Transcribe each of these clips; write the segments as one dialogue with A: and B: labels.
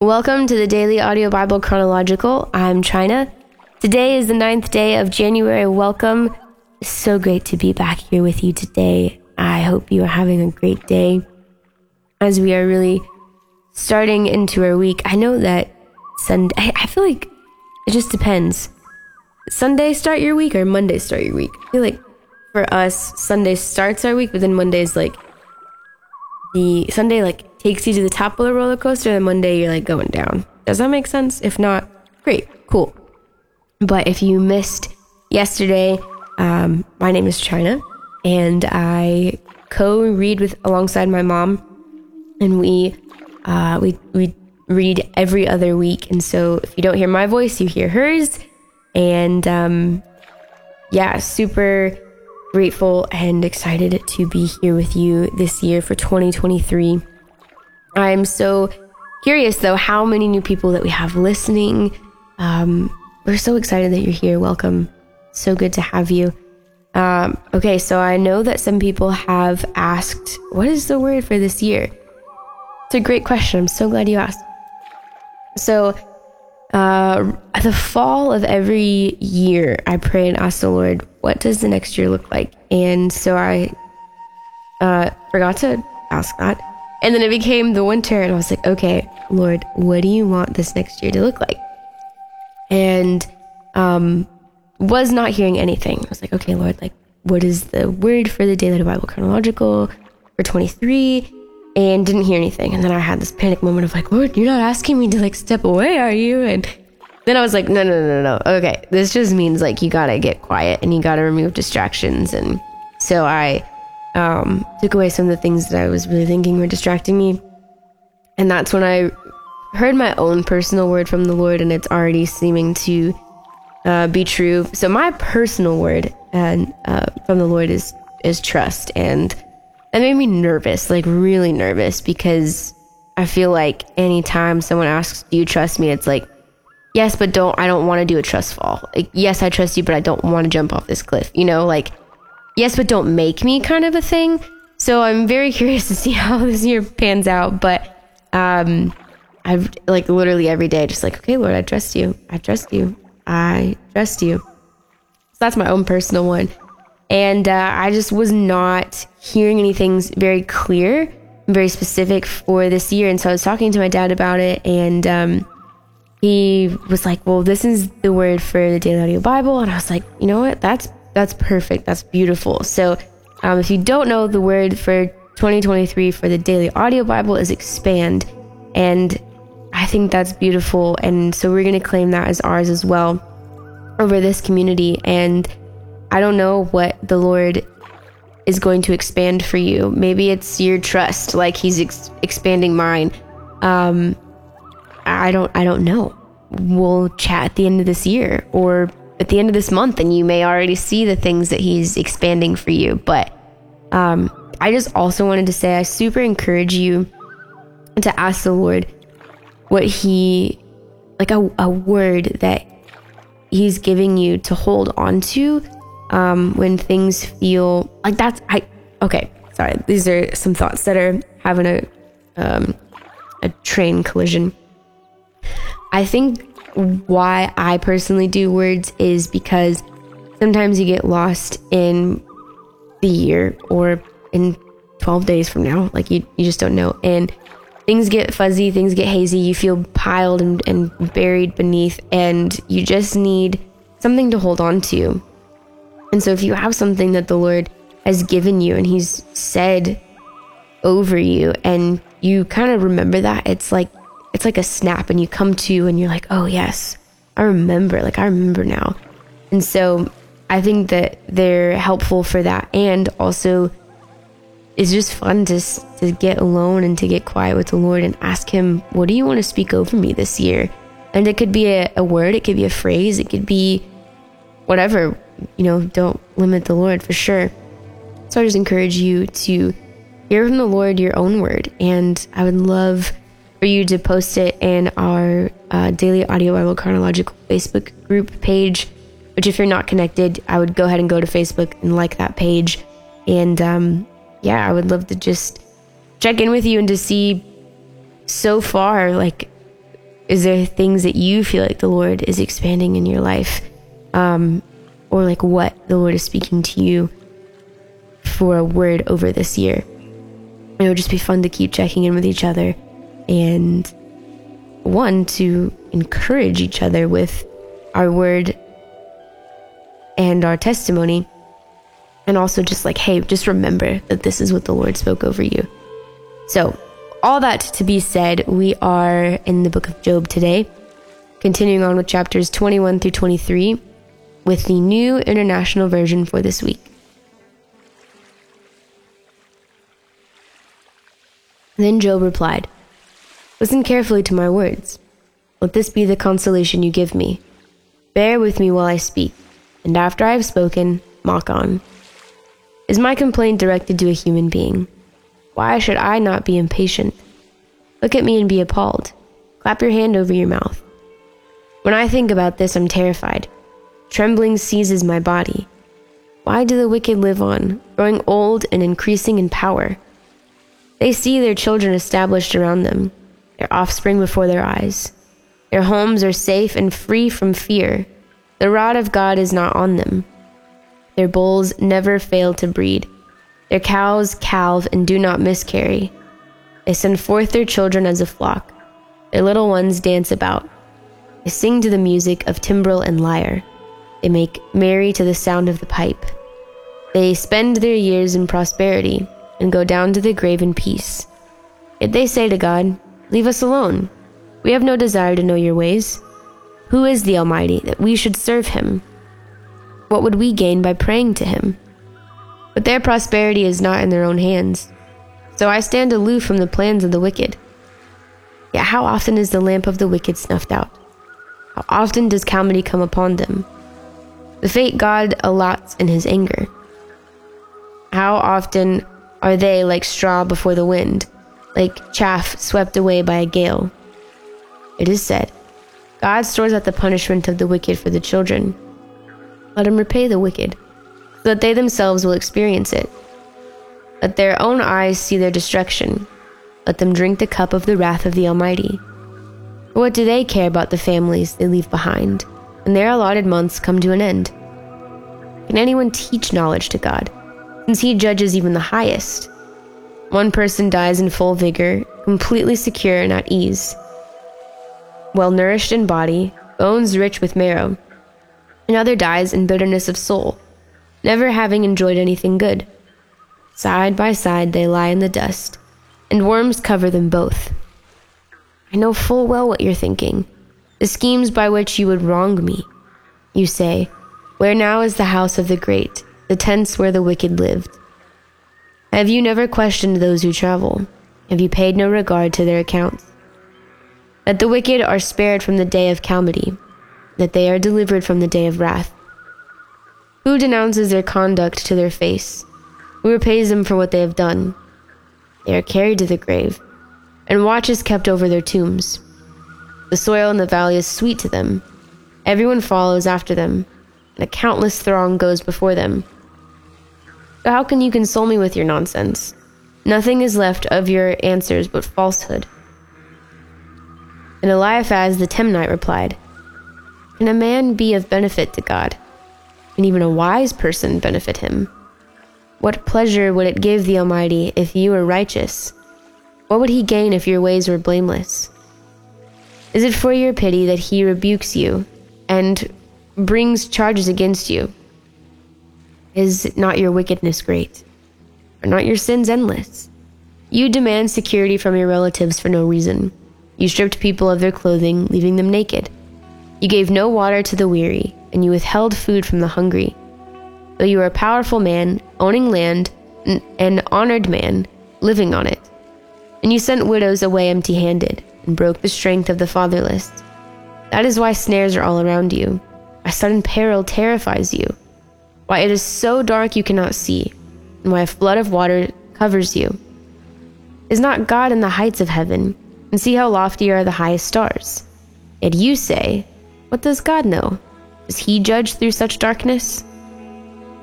A: Welcome to the Daily Audio Bible Chronological. I'm China. Today is the ninth day of January. Welcome. So great to be back here with you today. I hope you are having a great day as we are really starting into our week. I know that Sunday, I, feel like it just depends. Sunday start your week or Monday start your week? I feel like for us, Sunday starts our week, but then Monday's like the Sunday like takes you to the top of the roller coaster, and Monday you're like going down. Does that make sense? If not, great, cool. But if you missed yesterday, um, my name is China, and I co-read with alongside my mom, and we uh, we we read every other week. And so if you don't hear my voice, you hear hers, and um, yeah, super grateful and excited to be here with you this year for 2023. I'm so curious though how many new people that we have listening. Um, we're so excited that you're here. Welcome. So good to have you. Um, okay, so I know that some people have asked, what is the word for this year? It's a great question. I'm so glad you asked. So, uh, the fall of every year, I pray and ask the Lord, what does the next year look like? And so I uh, forgot to ask that. And then it became the winter, and I was like, okay, Lord, what do you want this next year to look like? And um, was not hearing anything. I was like, okay, Lord, like, what is the word for the Daily Bible Chronological for 23? And didn't hear anything. And then I had this panic moment of like, Lord, you're not asking me to like step away, are you? And then I was like, no, no, no, no. No. Okay, this just means like you gotta get quiet and you gotta remove distractions. And so I um, took away some of the things that I was really thinking were distracting me. And that's when I heard my own personal word from the Lord, and it's already seeming to uh, be true. So my personal word and uh, from the Lord is is trust, and that made me nervous, like really nervous, because I feel like anytime someone asks, "Do you trust me?" It's like, yes, but don't. I don't want to do a trust fall. Like, yes, I trust you, but I don't want to jump off this cliff. You know, like, yes, but don't make me kind of a thing. So I'm very curious to see how this year pans out, but um, I've like literally every day, just like, okay, Lord, I trust you. I trust you. I trust you. So that's my own personal one. And uh, I just was not hearing anything very clear, very specific for this year. And so I was talking to my dad about it, and um, he was like, "Well, this is the word for the Daily Audio Bible," and I was like, "You know what? That's that's perfect. That's beautiful." So, um, if you don't know, the word for 2023 for the Daily Audio Bible is expand, and I think that's beautiful. And so we're going to claim that as ours as well over this community. And I don't know what the Lord is going to expand for you. Maybe it's your trust, like He's ex- expanding mine. Um, I don't, I don't know. We'll chat at the end of this year or at the end of this month, and you may already see the things that He's expanding for you. But um, I just also wanted to say, I super encourage you to ask the Lord what He, like a, a word that He's giving you to hold on to um, when things feel like that's I okay sorry these are some thoughts that are having a um, a train collision. I think why I personally do words is because sometimes you get lost in the year or in 12 days from now like you, you just don't know and things get fuzzy things get hazy you feel piled and, and buried beneath and you just need something to hold on to and so if you have something that the Lord has given you and He's said over you and you kind of remember that, it's like it's like a snap and you come to and you're like, oh yes, I remember. Like I remember now. And so I think that they're helpful for that and also it's just fun to to get alone and to get quiet with the Lord and ask him, what do you want to speak over me this year? And it could be a, a word, it could be a phrase, it could be whatever you know, don't limit the Lord for sure. So I just encourage you to hear from the Lord your own word. And I would love for you to post it in our uh, Daily Audio Bible Chronological Facebook group page. Which, if you're not connected, I would go ahead and go to Facebook and like that page. And um, yeah, I would love to just check in with you and to see so far, like, Is there things that you feel like the Lord is expanding in your life? Um, or like what the Lord is speaking to you for a word over this year? It would just be fun to keep checking in with each other and one, to encourage each other with our word and our testimony. And also just like, hey, just remember that this is what the Lord spoke over you. So, all that to be said, we are in the book of Job today, continuing on with chapters 21 through 23 with the new international version for this week. Then Job replied, Listen carefully to my words. Let this be the consolation you give me. Bear with me while I speak, and after I have spoken, mock on. Is my complaint directed to a human being? Why should I not be impatient? Look at me and be appalled. Clap your hand over your mouth. When I think about this, I'm terrified. Trembling seizes my body. Why do the wicked live on, growing old and increasing in power? They see their children established around them, their offspring before their eyes. Their homes are safe and free from fear. The rod of God is not on them. Their bulls never fail to breed. Their cows calve and do not miscarry. They send forth their children as a flock. Their little ones dance about. They sing to the music of timbrel and lyre. They make merry to the sound of the pipe. They spend their years in prosperity and go down to the grave in peace. Yet they say to God, Leave us alone. We have no desire to know your ways. Who is the Almighty that we should serve him? What would we gain by praying to him? But their prosperity is not in their own hands. So I stand aloof from the plans of the wicked. Yet how often is the lamp of the wicked snuffed out? How often does calamity come upon them? The fate God allots in his anger. How often are they like straw before the wind, like chaff swept away by a gale? It is said, God stores up the punishment of the wicked for the children. Let him repay the wicked so that they themselves will experience it. Let their own eyes see their destruction. Let them drink the cup of the wrath of the Almighty. What do they care about the families they leave behind when their allotted months come to an end? Can anyone teach knowledge to God, since He judges even the highest? One person dies in full vigor, completely secure and at ease, well nourished in body, bones rich with marrow. Another dies in bitterness of soul never having enjoyed anything good. Side by side they lie in the dust, and worms cover them both. I know full well what you're thinking the schemes by which you would wrong me. You say, Where now is the house of the great, the tents where the wicked lived? Have you never questioned those who travel? Have you paid no regard to their accounts? That the wicked are spared from the day of calamity, that they are delivered from the day of wrath. Who denounces their conduct to their face? Who repays them for what they have done? They are carried to the grave, and watch is kept over their tombs. The soil in the valley is sweet to them. Everyone follows after them, and a countless throng goes before them. How can you console me with your nonsense? Nothing is left of your answers but falsehood. And Eliphaz the Temanite replied, Can a man be of benefit to God? and even a wise person benefit him? What pleasure would it give the Almighty if you were righteous? What would he gain if your ways were blameless? Is it for your pity that he rebukes you and brings charges against you? Is not your wickedness great? Are not your sins endless? You demand security from your relatives for no reason. You stripped people of their clothing, leaving them naked. You gave no water to the weary, and you withheld food from the hungry. Though you are a powerful man, owning land, an honored man, living on it. And you sent widows away empty handed, and broke the strength of the fatherless. That is why snares are all around you. A sudden peril terrifies you. Why it is so dark you cannot see, and why a flood of water covers you. Is not God in the heights of heaven, and see how lofty are the highest stars? Yet you say, What does God know? Does he judge through such darkness?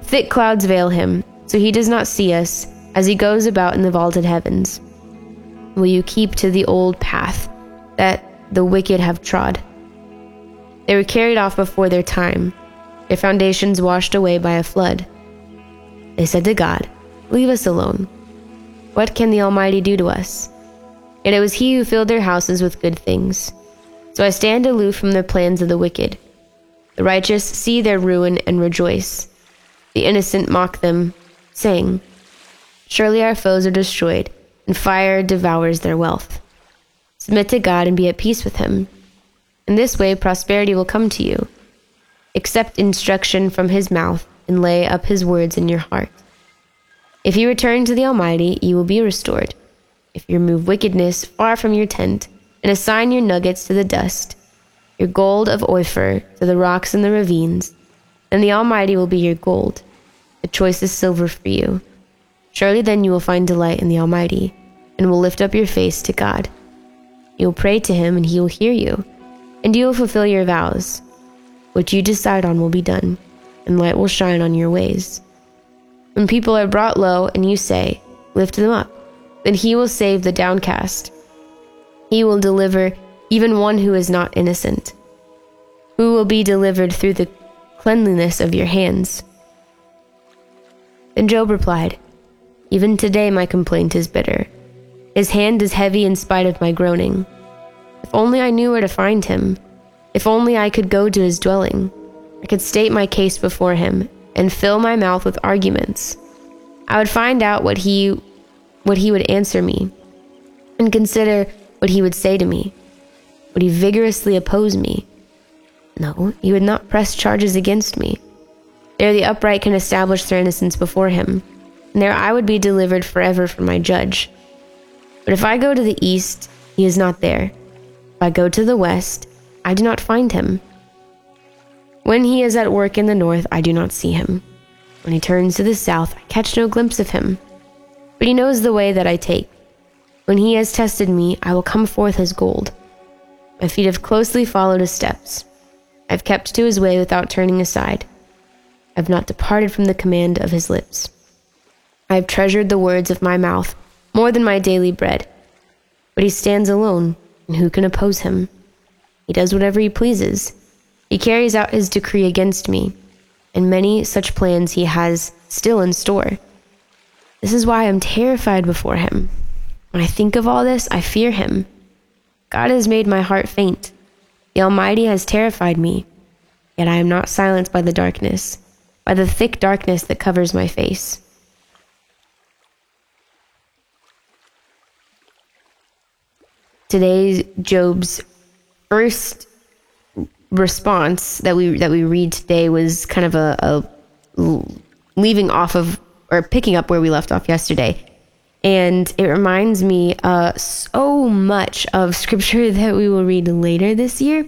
A: Thick clouds veil him, so he does not see us as he goes about in the vaulted heavens. Will you keep to the old path that the wicked have trod. They were carried off before their time, their foundations washed away by a flood. They said to God, Leave us alone. What can the Almighty do to us? Yet it was He who filled their houses with good things. So I stand aloof from the plans of the wicked. The righteous see their ruin and rejoice. The innocent mock them, saying, Surely our foes are destroyed, and fire devours their wealth. Submit to God and be at peace with Him. In this way, prosperity will come to you. Accept instruction from His mouth and lay up His words in your heart. If you return to the Almighty, you will be restored. If you remove wickedness far from your tent and assign your nuggets to the dust, your gold of Ophir to the rocks and the ravines, then the Almighty will be your gold, the choicest silver for you. Surely then you will find delight in the Almighty, and will lift up your face to God. You will pray to Him, and He will hear you, and you will fulfill your vows. What you decide on will be done, and light will shine on your ways. When people are brought low, and you say, Lift them up, then He will save the downcast. He will deliver even one who is not innocent, who will be delivered through the cleanliness of your hands. Then Job replied, Even today my complaint is bitter. His hand is heavy in spite of my groaning. If only I knew where to find him. If only I could go to his dwelling. I could state my case before him and fill my mouth with arguments. I would find out what he what he would answer me and consider what he would say to me. Would he vigorously oppose me? No, he would not press charges against me. There the upright can establish their innocence before him, and there I would be delivered forever from my judge. But if I go to the east, he is not there. If I go to the west, I do not find him. When he is at work in the north, I do not see him. When he turns to the south, I catch no glimpse of him. But he knows the way that I take. When he has tested me, I will come forth as gold. My feet have closely followed his steps. I have kept to his way without turning aside. I have not departed from the command of his lips. I have treasured the words of my mouth more than my daily bread. But he stands alone, and who can oppose him? He does whatever he pleases. He carries out his decree against me, and many such plans he has still in store. This is why I'm terrified before him. When I think of all this, I fear him. God has made my heart faint. The Almighty has terrified me. Yet I am not silenced by the darkness, by the thick darkness that covers my face. Today's Job's first response that we that we read today was kind of a, a leaving off of or picking up where we left off yesterday. And it reminds me uh, so much of scripture that we will read later this year,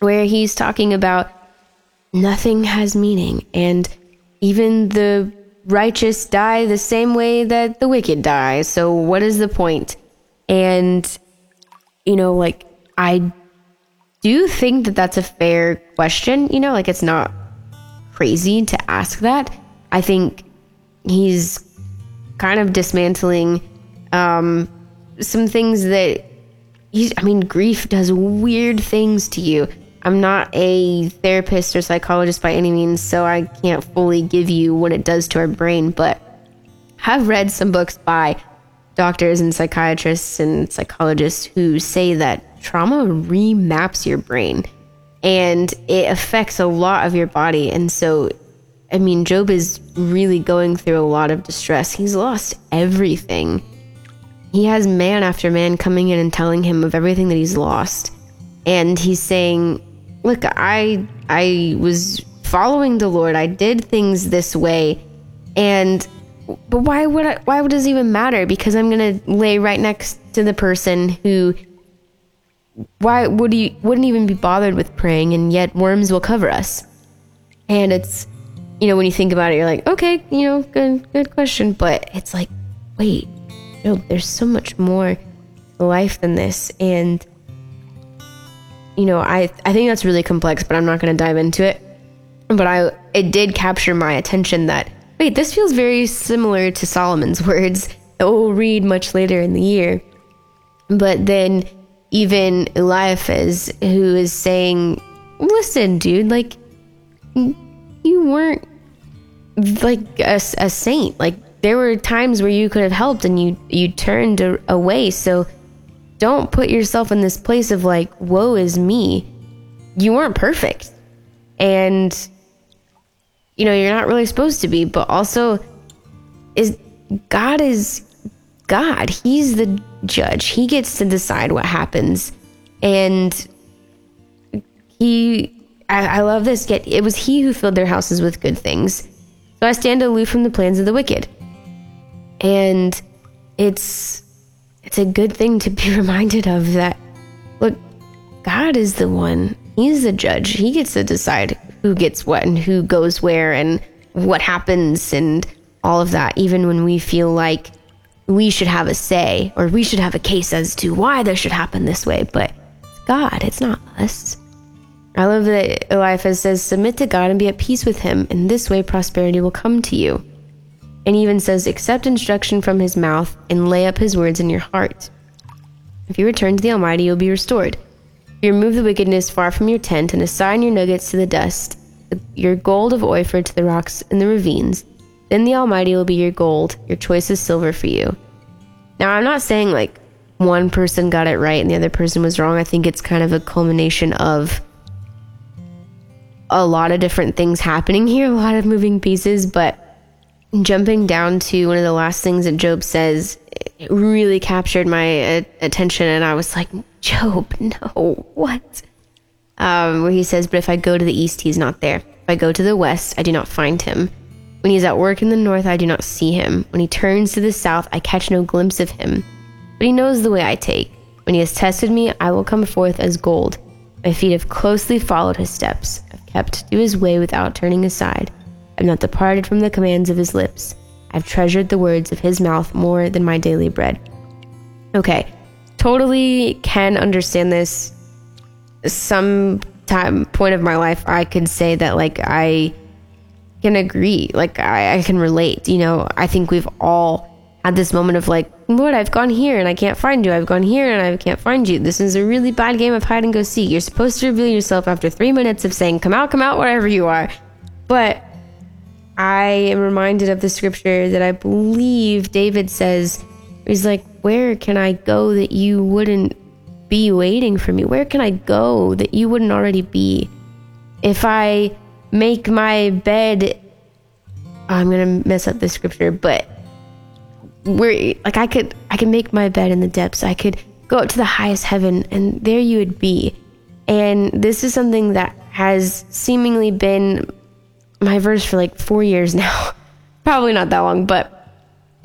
A: where he's talking about nothing has meaning, and even the righteous die the same way that the wicked die. So, what is the point? And you know, like I do think that that's a fair question. You know, like it's not crazy to ask that. I think he's kind of dismantling um, some things that he's, I mean, grief does weird things to you. I'm not a therapist or psychologist by any means, so I can't fully give you what it does to our brain, but I've read some books by doctors and psychiatrists and psychologists who say that trauma remaps your brain and it affects a lot of your body. And so, I mean, Job is really going through a lot of distress. He's lost everything. He has man after man coming in and telling him of everything that he's lost. And he's saying, Look, I I was following the Lord. I did things this way. And but why would I, why would this even matter? Because I'm gonna lay right next to the person who why would you wouldn't even be bothered with praying, and yet worms will cover us. And it's you know when you think about it, you're like, okay, you know, good good question, but it's like, wait, no, there's so much more life than this, and you know, I I think that's really complex, but I'm not gonna dive into it. But I it did capture my attention that Wait, this feels very similar to Solomon's words that we'll read much later in the year. But then even Eliphaz, who is saying, Listen, dude, like, you weren't like a, a saint. Like, there were times where you could have helped and you, you turned away. So don't put yourself in this place of like, woe is me. You weren't perfect. And, you know, you're not really supposed to be, but also, is God is God. He's the judge. He gets to decide what happens. And he, I, I love this. Yet it was he who filled their houses with good things. So I stand aloof from the plans of the wicked. And it's it's a good thing to be reminded of that look, God is the one. He's the judge. He gets to decide who gets what and who goes where and what happens and all of that, even when we feel like we should have a say or we should have a case as to why this should happen this way. But it's God, it's not us. I love that Eliphaz says, Submit to God and be at peace with Him. In this way, prosperity will come to you. And even says, Accept instruction from His mouth and lay up His words in your heart. If you return to the Almighty, you'll be restored. You remove the wickedness far from your tent and assign your nuggets to the dust, your gold of Ophir to the rocks in the ravines, then the Almighty will be your gold, your choicest silver for you. Now, I'm not saying like one person got it right and the other person was wrong. I think it's kind of a culmination of a lot of different things happening here, a lot of moving pieces, but jumping down to one of the last things that Job says, it really captured my uh, attention, and I was like, Job, no, what? Um, where he says, But if I go to the east, he's not there. If I go to the west, I do not find him. When he is at work in the north, I do not see him. When he turns to the south, I catch no glimpse of him. But he knows the way I take. When he has tested me, I will come forth as gold. My feet have closely followed his steps. I've kept to his way without turning aside. I've not departed from the commands of his lips. I've treasured the words of his mouth more than my daily bread. Okay, totally can understand this. Some time point of my life, I could say that like I can agree. Like I, I can relate. You know, I think we've all had this moment of like, Lord, I've gone here and I can't find you. I've gone here and I can't find you. This is a really bad game of hide and go seek. You're supposed to reveal yourself after three minutes of saying, come out, come out, wherever you are. But I am reminded of the scripture that I believe David says, he's like, where can I go that you wouldn't be waiting for me? Where can I go that you wouldn't already be? If I make my bed. Oh, I'm gonna mess up the scripture, but where like I could I could make my bed in the depths. I could go up to the highest heaven, and there you would be. And this is something that has seemingly been my verse for like four years now. Probably not that long, but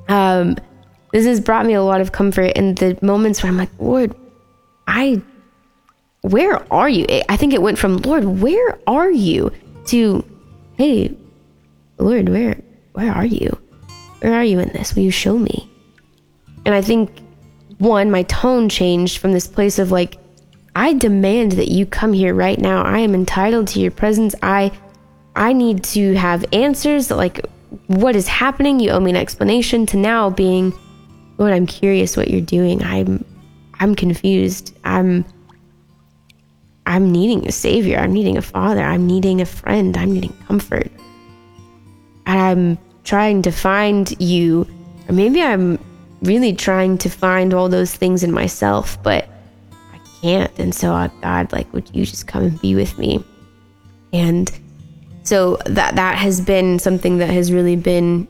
A: um, this has brought me a lot of comfort in the moments where I'm like, Lord, I, where are you? I think it went from Lord, where are you? to, hey, Lord, where where are you? Where are you in this? Will you show me? And I think one, my tone changed from this place of like, I demand that you come here right now. I am entitled to your presence. I I need to have answers like what is happening? You owe me an explanation to now being, Lord, I'm curious what you're doing. I'm I'm confused. I'm I'm needing a savior. I'm needing a father. I'm needing a friend. I'm needing comfort. And I'm trying to find you, or maybe I'm really trying to find all those things in myself, but I can't. And so, I, God, like, would you just come and be with me? And so that that has been something that has really been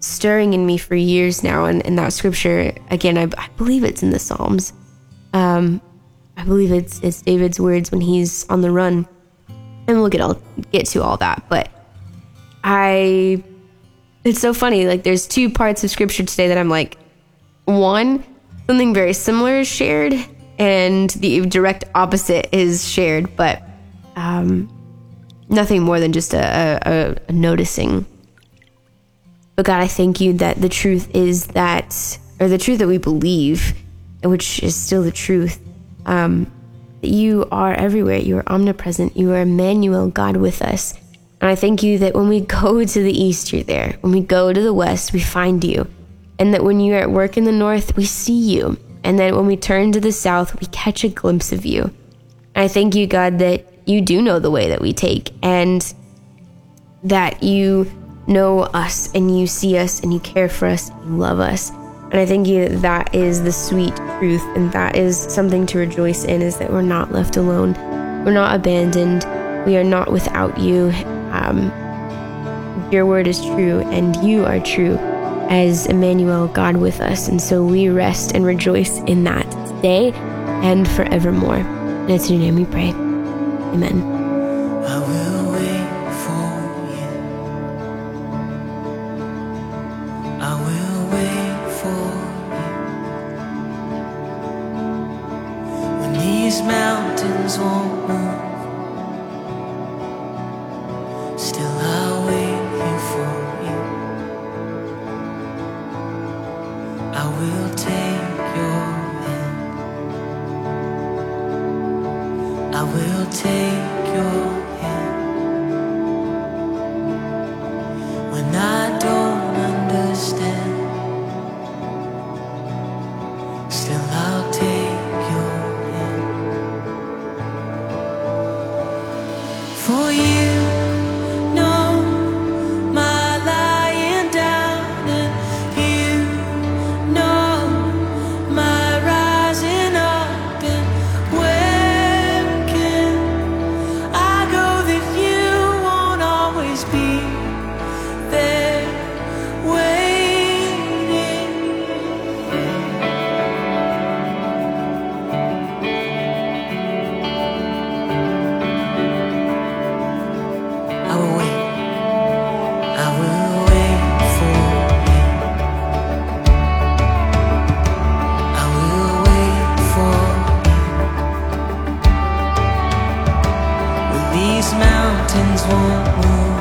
A: stirring in me for years now. And, and that scripture, again, I, I believe it's in the Psalms. Um, I believe it's it's David's words when he's on the run. And we'll get all get to all that, but I it's so funny. Like there's two parts of scripture today that I'm like one, something very similar is shared and the direct opposite is shared, but um nothing more than just a, a, a noticing. But God, I thank you that the truth is that, or the truth that we believe, which is still the truth, um, that you are everywhere. You are omnipresent. You are Emmanuel, God with us. And I thank you that when we go to the east, you're there. When we go to the west, we find you. And that when you're at work in the north, we see you. And that when we turn to the south, we catch a glimpse of you. And I thank you, God, that you do know the way that we take and that you know us and you see us and you care for us and you love us. And I that that is the sweet truth and that is something to rejoice in is that we're not left alone. We're not abandoned. We are not without you. Um, your word is true and you are true as Emmanuel, God with us. And so we rest and rejoice in that today and forevermore. And it's in your name we pray. Amen.
B: These mountains won't move,